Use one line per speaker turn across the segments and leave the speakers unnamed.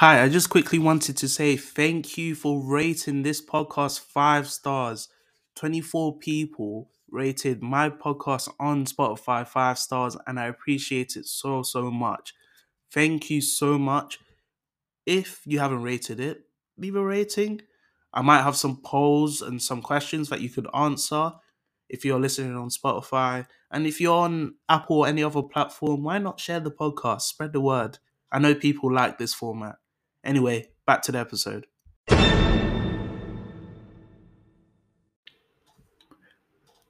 Hi, I just quickly wanted to say thank you for rating this podcast five stars. 24 people rated my podcast on Spotify five stars, and I appreciate it so, so much. Thank you so much. If you haven't rated it, leave a rating. I might have some polls and some questions that you could answer if you're listening on Spotify. And if you're on Apple or any other platform, why not share the podcast? Spread the word. I know people like this format. Anyway, back to the episode.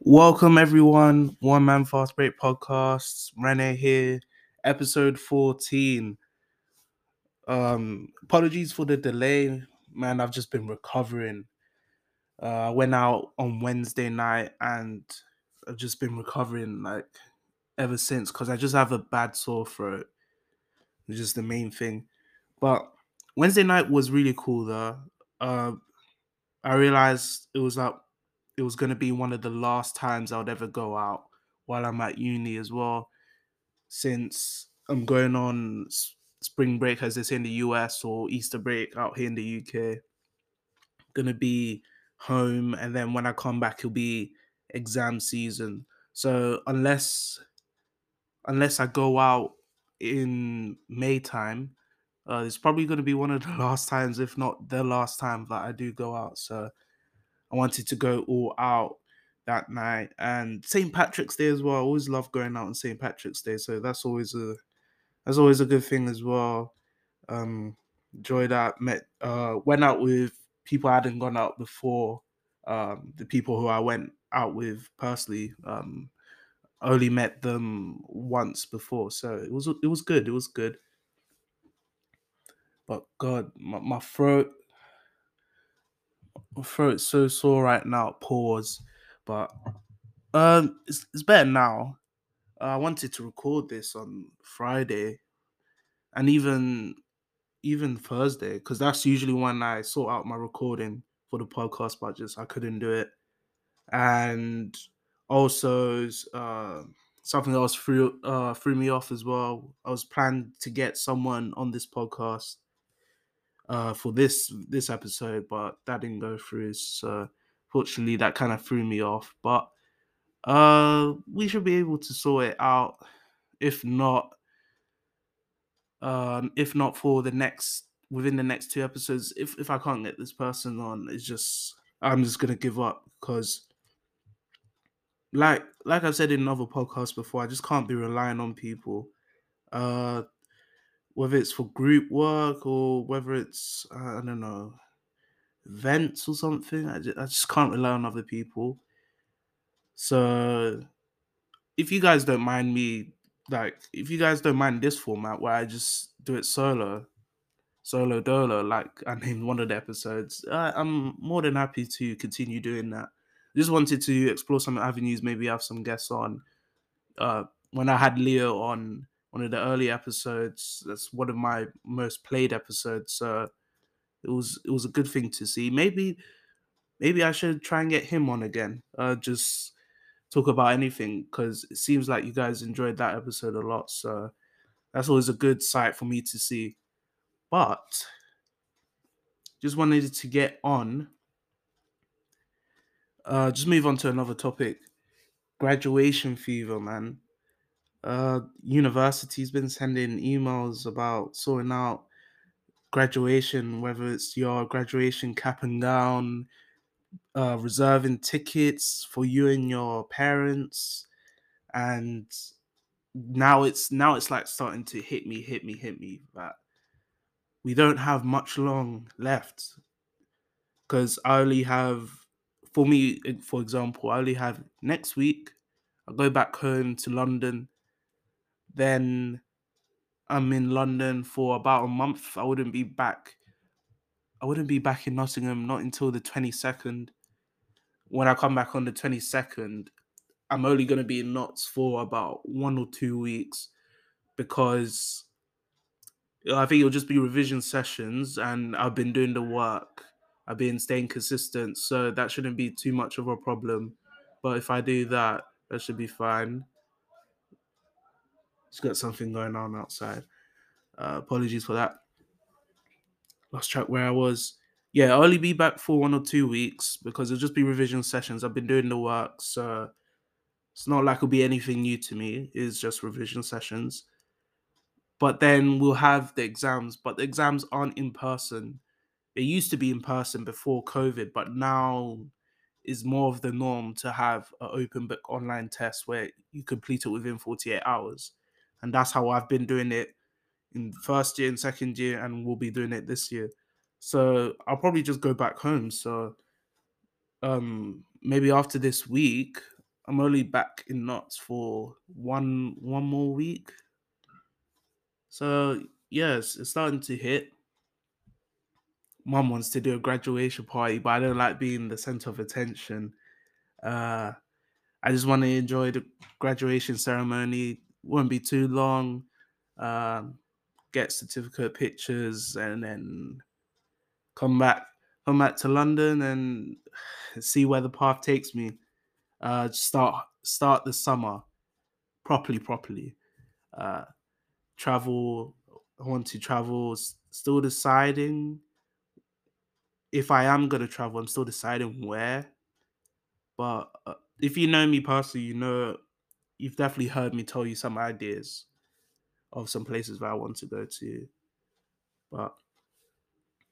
Welcome everyone, One Man Fast Break Podcasts. Rene here, episode 14. Um, apologies for the delay, man. I've just been recovering. Uh, I went out on Wednesday night and I've just been recovering like ever since because I just have a bad sore throat. It's just the main thing. But Wednesday night was really cool though. Uh, I realized it was like it was gonna be one of the last times I would ever go out while I'm at uni as well, since I'm going on spring break as they say in the US or Easter break out here in the UK. Gonna be home, and then when I come back, it'll be exam season. So unless unless I go out in May time, uh, it's probably going to be one of the last times, if not the last time, that I do go out. So I wanted to go all out that night, and St. Patrick's Day as well. I always love going out on St. Patrick's Day, so that's always a that's always a good thing as well. Um, enjoy that. Met uh, went out with people I hadn't gone out before. Um, the people who I went out with personally. Um, only met them once before, so it was it was good. It was good. But God, my, my throat, my throat's so sore right now. Pause. But um, it's it's better now. I wanted to record this on Friday, and even even Thursday, because that's usually when I sort out my recording for the podcast. But just I couldn't do it, and also uh, something else threw uh, threw me off as well. I was planning to get someone on this podcast uh, for this this episode, but that didn't go through. So fortunately, that kind of threw me off. But uh, we should be able to sort it out. If not, um, if not for the next within the next two episodes, if if I can't get this person on, it's just I'm just gonna give up because like like I've said in another podcast before, I just can't be relying on people. Uh whether it's for group work or whether it's uh, I don't know events or something. I just, I just can't rely on other people. So if you guys don't mind me, like if you guys don't mind this format where I just do it solo, solo dolo, like I named one of the episodes, uh, I'm more than happy to continue doing that. Just wanted to explore some avenues, maybe have some guests on. Uh, when I had Leo on one of the early episodes, that's one of my most played episodes. So it was it was a good thing to see. Maybe maybe I should try and get him on again. Uh, just talk about anything because it seems like you guys enjoyed that episode a lot. So that's always a good sight for me to see. But just wanted to get on. Uh, just move on to another topic. Graduation fever, man. Uh, university's been sending emails about sorting out graduation, whether it's your graduation cap and gown, uh, reserving tickets for you and your parents, and now it's now it's like starting to hit me, hit me, hit me that we don't have much long left because I only have, for me, for example, I only have next week. I go back home to London, then I'm in London for about a month. I wouldn't be back. I wouldn't be back in Nottingham not until the 22nd. When I come back on the 22nd, I'm only going to be in Notts for about one or two weeks because I think it'll just be revision sessions and I've been doing the work. I've been staying consistent, so that shouldn't be too much of a problem. But if I do that, that should be fine. Just got something going on outside. Uh, apologies for that. lost track where I was. Yeah, I'll only be back for one or two weeks because it'll just be revision sessions. I've been doing the work, so it's not like it'll be anything new to me. It's just revision sessions. But then we'll have the exams, but the exams aren't in person. It used to be in person before COVID, but now is more of the norm to have an open book online test where you complete it within 48 hours. And that's how I've been doing it in first year and second year, and we'll be doing it this year. So I'll probably just go back home. So um maybe after this week, I'm only back in Notts for one one more week. So yes, it's starting to hit. Mum wants to do a graduation party, but I don't like being the center of attention. Uh I just want to enjoy the graduation ceremony. Won't be too long. Um, get certificate pictures and then come back come back to London and see where the path takes me. Uh, start start the summer properly, properly. Uh, travel. I want to travel. Still deciding if I am gonna travel. I'm still deciding where. But uh, if you know me personally, you know you've definitely heard me tell you some ideas of some places that I want to go to. But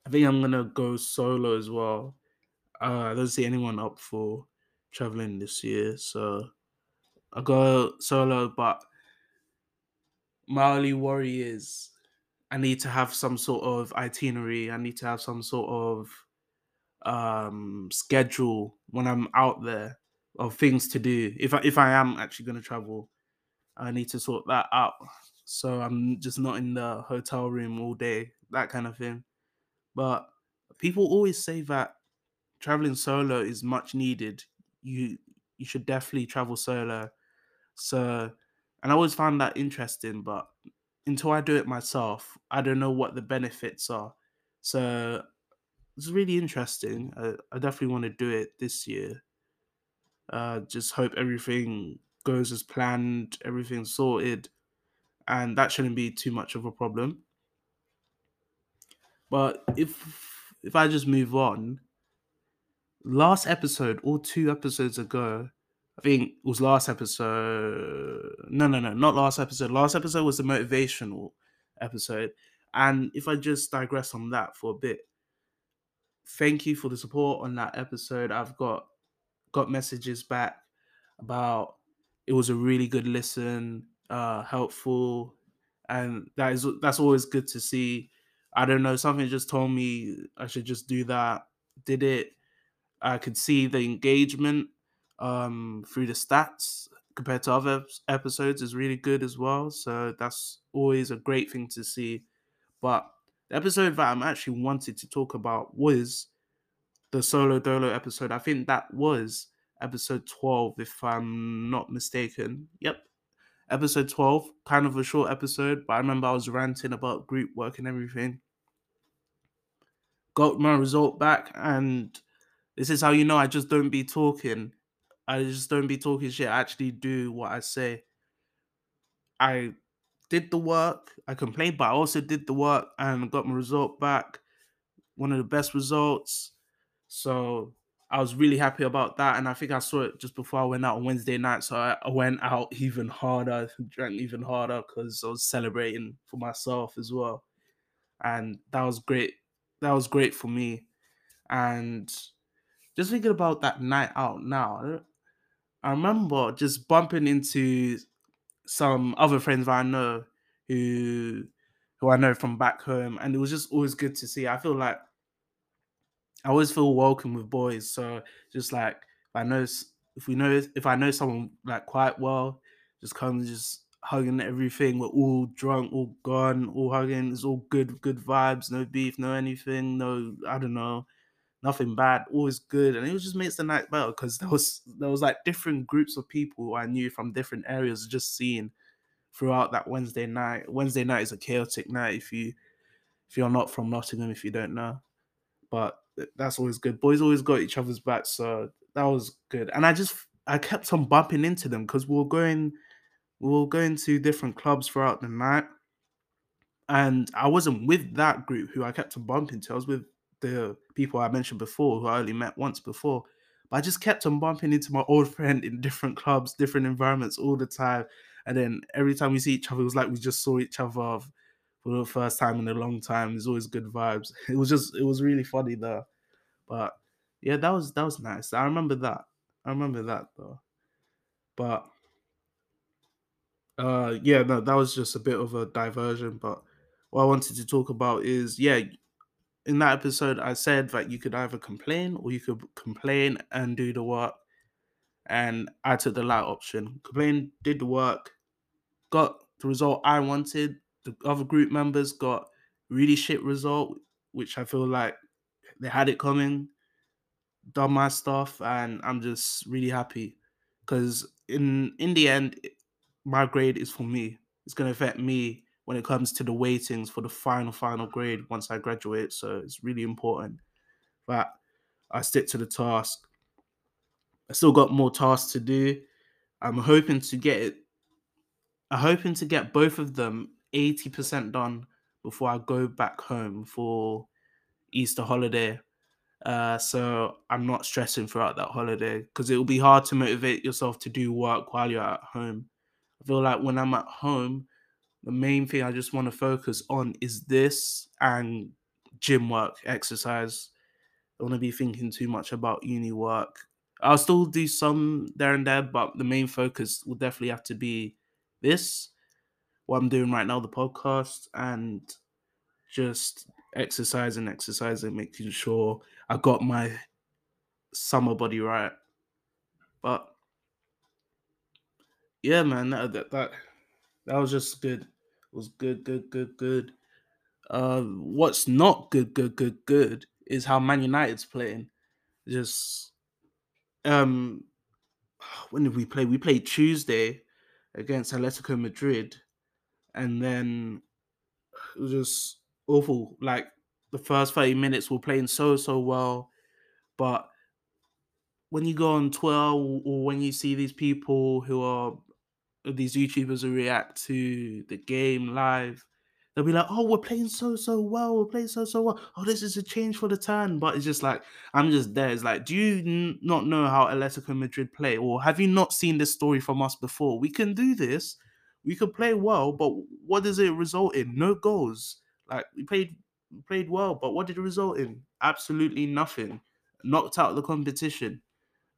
I think I'm gonna go solo as well. Uh, I don't see anyone up for traveling this year, so I go solo. But my only worry is I need to have some sort of itinerary. I need to have some sort of um schedule when I'm out there of things to do. If I if I am actually going to travel, I need to sort that out. So I'm just not in the hotel room all day, that kind of thing. But people always say that traveling solo is much needed. You you should definitely travel solo. So and I always found that interesting, but until I do it myself, I don't know what the benefits are. So it's really interesting. I, I definitely want to do it this year. Uh, just hope everything goes as planned, everything's sorted, and that shouldn't be too much of a problem. But if if I just move on, last episode or two episodes ago, I think it was last episode. No, no, no, not last episode. Last episode was the motivational episode. And if I just digress on that for a bit, thank you for the support on that episode. I've got got messages back about it was a really good listen, uh, helpful, and that is that's always good to see. I don't know, something just told me I should just do that. Did it. I could see the engagement um, through the stats compared to other episodes is really good as well. So that's always a great thing to see. But the episode that I'm actually wanted to talk about was the solo dolo episode. I think that was episode 12, if I'm not mistaken. Yep. Episode 12, kind of a short episode, but I remember I was ranting about group work and everything. Got my result back, and this is how you know I just don't be talking. I just don't be talking shit. I actually do what I say. I did the work. I complained, but I also did the work and got my result back. One of the best results. So I was really happy about that. And I think I saw it just before I went out on Wednesday night. So I, went out even harder, drank even harder because I was celebrating for myself as well. And that was great. That was great for me. And just thinking about that night out now, I remember just bumping into some other friends that I know who who I know from back home, and it was just always good to see. I feel like I always feel welcome with boys. So just like if I know if we know if I know someone like quite well, just come just hugging everything. We're all drunk, all gone, all hugging. It's all good, good vibes. No beef, no anything. No, I don't know, nothing bad. Always good, and it just makes the night better because there was there was like different groups of people I knew from different areas. Just seeing throughout that Wednesday night. Wednesday night is a chaotic night if you if you're not from Nottingham. If you don't know, but that's always good. Boys always got each other's back, so that was good. And I just I kept on bumping into them because we were going we were going to different clubs throughout the night. and I wasn't with that group who I kept on bumping to. I was with the people I mentioned before who I only met once before. But I just kept on bumping into my old friend in different clubs, different environments all the time. And then every time we see each other, it was like we just saw each other for the first time in a long time. There's always good vibes. It was just it was really funny though. But yeah, that was that was nice. I remember that. I remember that though. But uh yeah, no, that was just a bit of a diversion. But what I wanted to talk about is yeah, in that episode I said that you could either complain or you could complain and do the work. And I took the light option. Complain, did the work, got the result I wanted. The other group members got really shit result, which I feel like they had it coming, done my stuff, and I'm just really happy because in in the end, my grade is for me. It's gonna affect me when it comes to the weightings for the final final grade once I graduate. So it's really important that I stick to the task. I still got more tasks to do. I'm hoping to get it. I'm hoping to get both of them 80% done before I go back home for Easter holiday. Uh, so I'm not stressing throughout that holiday because it will be hard to motivate yourself to do work while you're at home. I feel like when I'm at home, the main thing I just want to focus on is this and gym work, exercise. I want to be thinking too much about uni work. I'll still do some there and there, but the main focus will definitely have to be this, what I'm doing right now, the podcast, and just exercising, exercising, making sure I got my summer body right. But yeah, man, that that that, that was just good. It was good, good, good, good. Uh, what's not good, good, good, good is how Man United's playing. Just um, when did we play? We played Tuesday against Atletico Madrid, and then it was just awful. Like the first 30 minutes we're playing so so well, but when you go on Twitter or when you see these people who are these YouTubers who react to the game live, they'll be like, "Oh, we're playing so so well. We're playing so so well. Oh, this is a change for the turn." But it's just like I'm just there. It's like, do you n- not know how Atletico Madrid play, or have you not seen this story from us before? We can do this. We could play well, but what does it result in? No goals. Like we played played well, but what did it result in? Absolutely nothing. Knocked out the competition.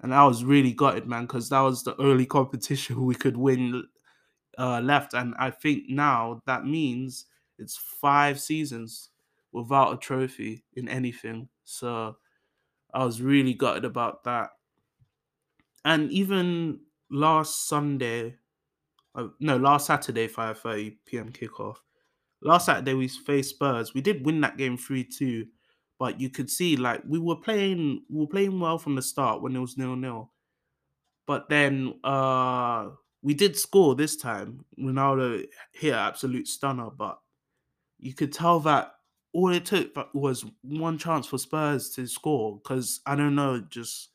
And I was really gutted, man, because that was the only competition we could win uh, left. And I think now that means it's five seasons without a trophy in anything. So I was really gutted about that. And even last Sunday, uh, no, last Saturday, 5:30 p.m. kickoff. Last Saturday we faced Spurs. We did win that game 3-2, but you could see like we were playing we were playing well from the start when it was nil-nil. But then uh we did score this time. Ronaldo hit absolute stunner, but you could tell that all it took was one chance for Spurs to score because I don't know, just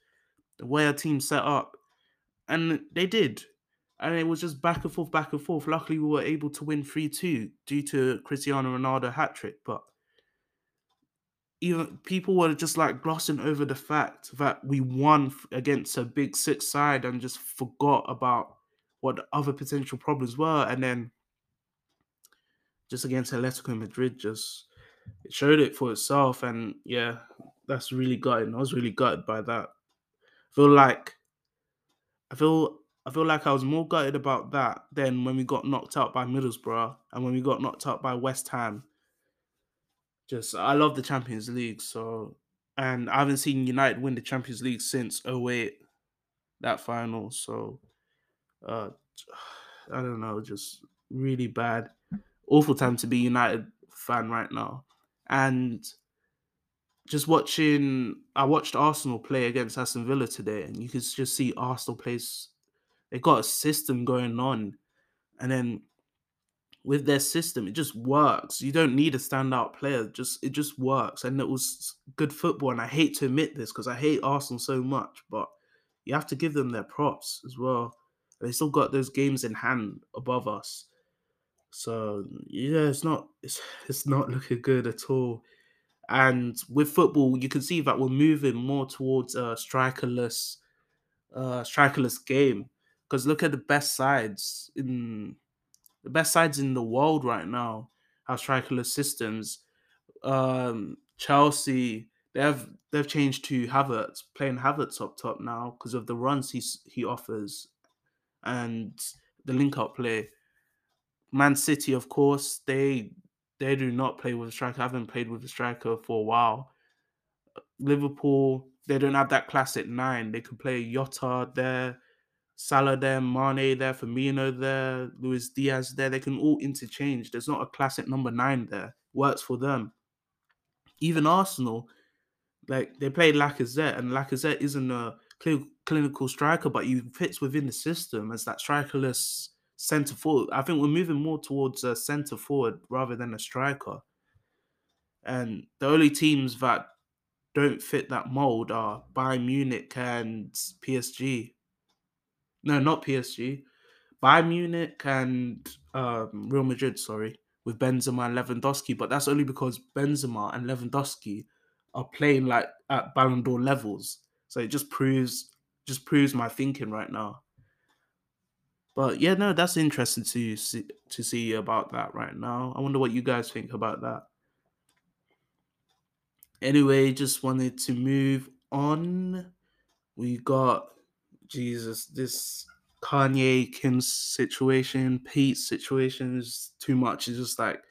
the way our team set up, and they did, and it was just back and forth, back and forth. Luckily, we were able to win three two due to Cristiano Ronaldo hat trick, but even people were just like glossing over the fact that we won against a big six side and just forgot about what the other potential problems were, and then just against Atletico Madrid, just it showed it for itself, and yeah, that's really gutted. I was really gutted by that. I feel like I feel I feel like I was more gutted about that than when we got knocked out by Middlesbrough and when we got knocked out by West Ham. Just I love the Champions League, so and I haven't seen United win the Champions League since 08, that final. So uh I don't know, just really bad awful time to be a United fan right now. And just watching, I watched Arsenal play against Aston Villa today, and you could just see Arsenal plays. They got a system going on, and then with their system, it just works. You don't need a standout player; just it just works, and it was good football. And I hate to admit this because I hate Arsenal so much, but you have to give them their props as well. They still got those games in hand above us. So yeah, it's not it's it's not looking good at all. And with football, you can see that we're moving more towards a strikerless, uh, strikerless game. Because look at the best sides in the best sides in the world right now have strikerless systems. Um, Chelsea, they have they've changed to Havertz, playing Havertz up top now because of the runs he he offers and the link up play. Man City, of course, they they do not play with a striker. I haven't played with a striker for a while. Liverpool, they don't have that classic nine. They could play Jota there, Salah there, Mane there, Firmino there, Luis Diaz there. They can all interchange. There's not a classic number nine there. Works for them. Even Arsenal, like they play Lacazette, and Lacazette isn't a cl- clinical striker, but he fits within the system as that strikerless centre forward. I think we're moving more towards a centre forward rather than a striker. And the only teams that don't fit that mold are Bayern Munich and PSG. No, not PSG. Bayern Munich and um, Real Madrid, sorry, with Benzema and Lewandowski. But that's only because Benzema and Lewandowski are playing like at Ballon d'Or levels. So it just proves just proves my thinking right now. But yeah, no, that's interesting to see to see about that right now. I wonder what you guys think about that. Anyway, just wanted to move on. We got Jesus, this Kanye Kim situation, Pete situation is too much. It's just like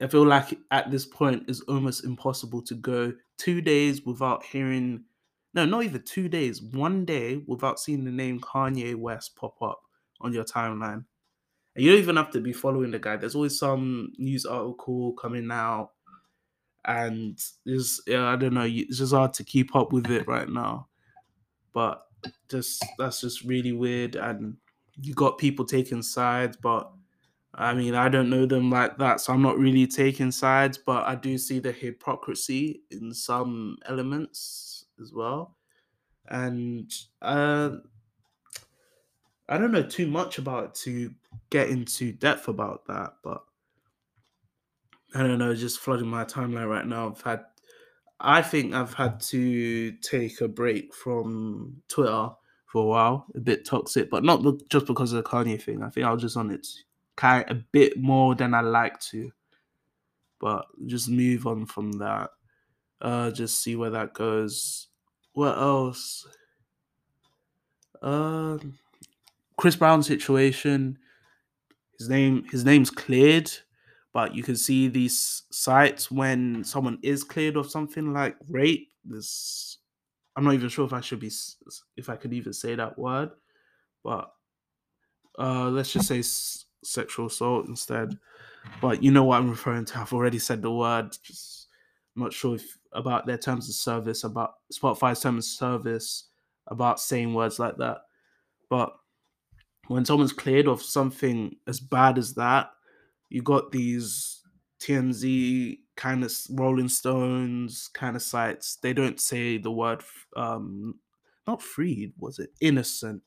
I feel like at this point it's almost impossible to go two days without hearing no, not even two days, one day without seeing the name Kanye West pop up on your timeline. And you don't even have to be following the guy. There's always some news article coming out, and it's yeah, I don't know. It's just hard to keep up with it right now. But just that's just really weird, and you got people taking sides, but I mean, I don't know them like that, so I'm not really taking sides, but I do see the hypocrisy in some elements as well. And uh, I don't know too much about to get into depth about that, but I don't know, just flooding my timeline right now. I've had, I think I've had to take a break from Twitter for a while, a bit toxic, but not just because of the Kanye thing. I think I was just on it kind a bit more than I like to, but just move on from that. Uh, just see where that goes. What else? Um. Chris Brown situation, his name his name's cleared, but you can see these sites when someone is cleared of something like rape. This I'm not even sure if I should be if I could even say that word, but uh, let's just say sexual assault instead. But you know what I'm referring to. I've already said the word. Just not sure if about their terms of service, about Spotify's terms of service, about saying words like that. But when someone's cleared of something as bad as that, you got these TMZ kind of Rolling Stones kind of sites. They don't say the word um not freed, was it? Innocent.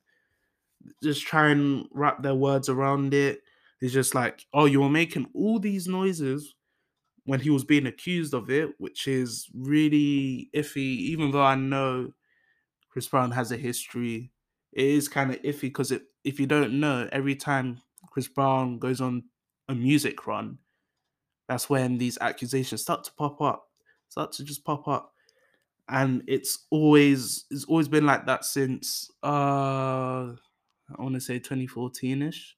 Just try and wrap their words around it. It's just like, oh, you were making all these noises when he was being accused of it, which is really iffy, even though I know Chris Brown has a history it is kind of iffy because if you don't know, every time Chris Brown goes on a music run, that's when these accusations start to pop up, start to just pop up, and it's always it's always been like that since uh I want to say 2014 ish,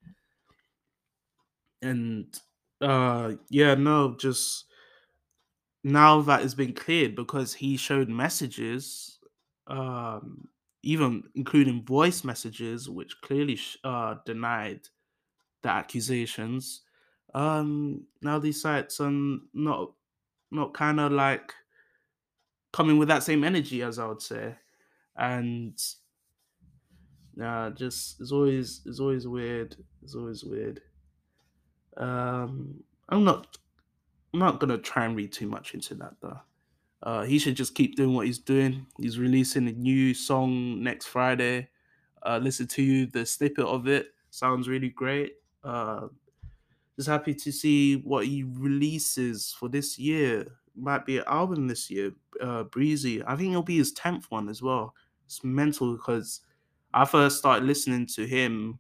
and uh yeah no just now that it's been cleared because he showed messages um even including voice messages, which clearly uh, denied the accusations. Um, now these sites are not not kind of like coming with that same energy as I would say, and uh, just it's always it's always weird. It's always weird. Um, I'm not I'm not gonna try and read too much into that though. Uh, he should just keep doing what he's doing. He's releasing a new song next Friday. Uh, listen to you the snippet of it. Sounds really great. Uh, just happy to see what he releases for this year. Might be an album this year, uh, Breezy. I think it'll be his tenth one as well. It's mental because I first started listening to him.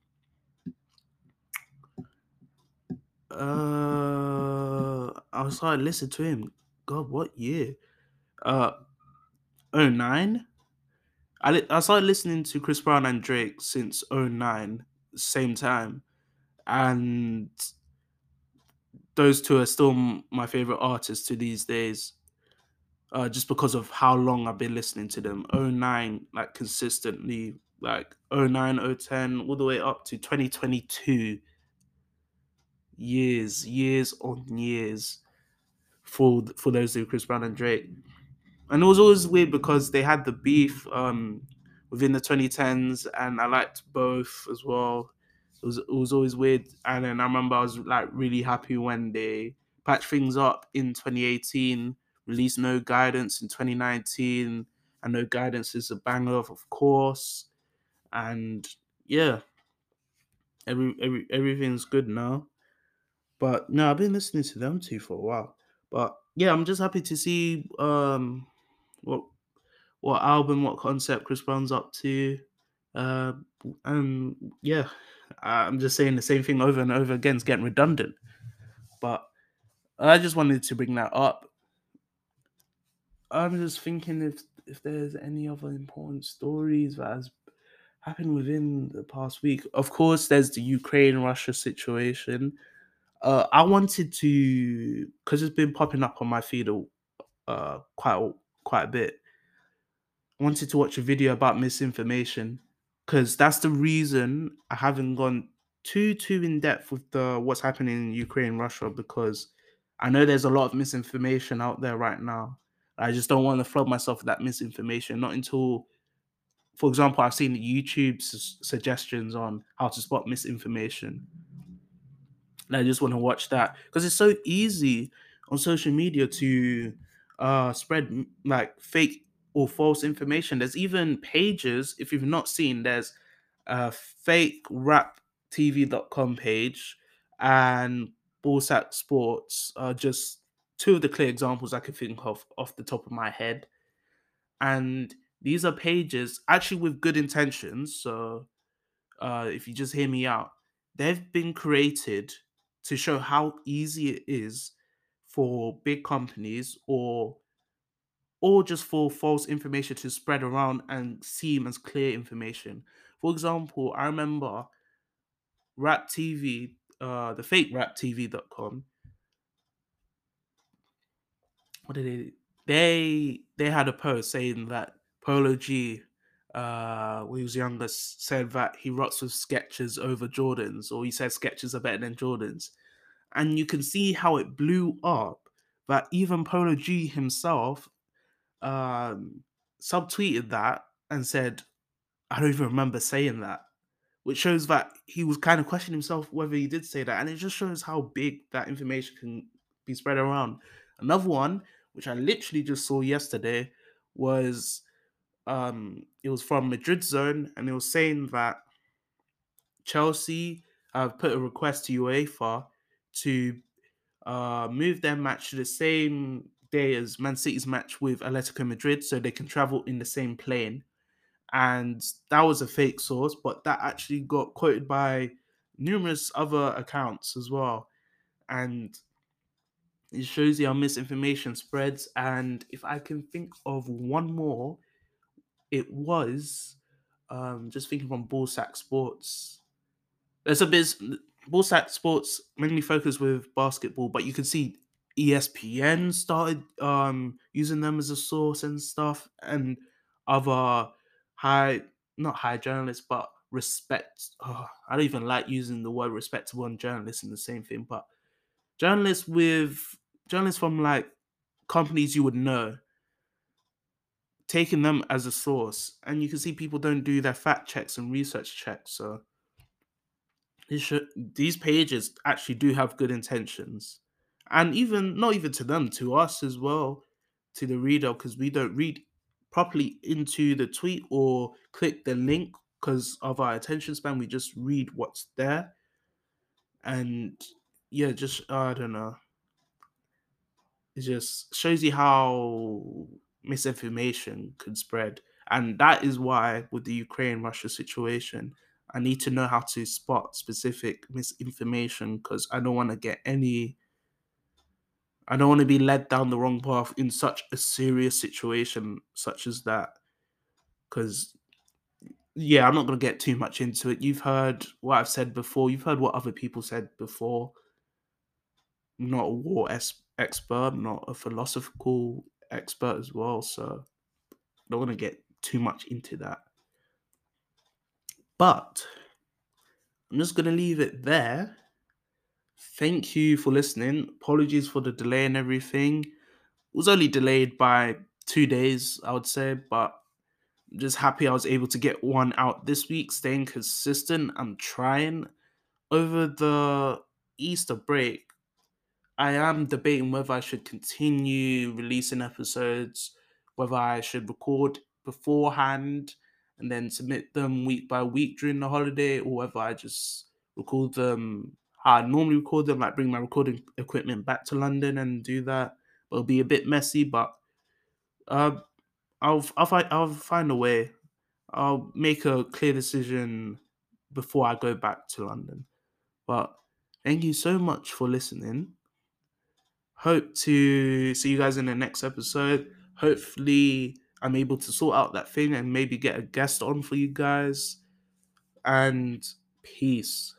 Uh, I started listening to him. God, what year? Uh, 09? I, li- I started listening to Chris Brown and Drake since 09, same time. And those two are still my favorite artists to these days. Uh, just because of how long I've been listening to them. 09, like consistently, like 09, 010, all the way up to 2022. Years, years on years for for those two, Chris Brown and Drake. And it was always weird because they had the beef um within the 2010s, and I liked both as well. It was it was always weird, and then I remember I was like really happy when they patched things up in 2018, released No Guidance in 2019, and No Guidance is a banger, of course, and yeah, every every everything's good now. But no, I've been listening to them too for a while. But yeah, I'm just happy to see um what what album, what concept Chris Brown's up to. Uh, and yeah, I'm just saying the same thing over and over again. It's getting redundant. But I just wanted to bring that up. I'm just thinking if if there's any other important stories that has happened within the past week. Of course, there's the Ukraine Russia situation. Uh, I wanted to because it's been popping up on my feed uh quite quite a bit. I wanted to watch a video about misinformation because that's the reason I haven't gone too too in depth with the what's happening in Ukraine Russia because I know there's a lot of misinformation out there right now. I just don't want to flood myself with that misinformation. Not until, for example, I've seen YouTube suggestions on how to spot misinformation. And I just want to watch that because it's so easy on social media to uh, spread like fake or false information. There's even pages, if you've not seen, there's a fake raptv.com page and Ballsack Sports are just two of the clear examples I could think of off the top of my head. And these are pages actually with good intentions. So uh, if you just hear me out, they've been created to show how easy it is for big companies or or just for false information to spread around and seem as clear information. For example, I remember Rap TV, uh, the fake raptv.com, what did they they they had a post saying that Polo G uh when he was younger said that he rocks with Skechers over Jordans or he said Skechers are better than Jordans. And you can see how it blew up that even Polo G himself um subtweeted that and said, I don't even remember saying that. Which shows that he was kind of questioning himself whether he did say that. And it just shows how big that information can be spread around. Another one, which I literally just saw yesterday, was um it was from Madrid Zone, and it was saying that Chelsea have put a request to UEFA to uh move their match to the same day as Man City's match with Atletico Madrid, so they can travel in the same plane. And that was a fake source, but that actually got quoted by numerous other accounts as well. And it shows you how misinformation spreads. And if I can think of one more, it was um, just thinking from Ballsack Sports. There's a bit Ballsack Sports mainly focused with basketball, but you can see ESPN started um, using them as a source and stuff, and other high not high journalists, but respect. Oh, I don't even like using the word respectable and journalists in the same thing, but journalists with journalists from like companies you would know taking them as a source and you can see people don't do their fact checks and research checks so should, these pages actually do have good intentions and even not even to them to us as well to the reader because we don't read properly into the tweet or click the link because of our attention span we just read what's there and yeah, just I don't know. It just shows you how misinformation could spread. And that is why, with the Ukraine Russia situation, I need to know how to spot specific misinformation because I don't want to get any. I don't want to be led down the wrong path in such a serious situation such as that. Because, yeah, I'm not going to get too much into it. You've heard what I've said before, you've heard what other people said before. I'm not a war es- expert, not a philosophical expert as well. So, I don't want to get too much into that. But I'm just going to leave it there. Thank you for listening. Apologies for the delay and everything. It was only delayed by two days, I would say, but I'm just happy I was able to get one out this week, staying consistent. I'm trying. Over the Easter break, I am debating whether I should continue releasing episodes, whether I should record beforehand and then submit them week by week during the holiday, or whether I just record them I normally record them, like bring my recording equipment back to London and do that. It'll be a bit messy, but uh, I'll I'll find I'll find a way. I'll make a clear decision before I go back to London. But thank you so much for listening. Hope to see you guys in the next episode. Hopefully, I'm able to sort out that thing and maybe get a guest on for you guys. And peace.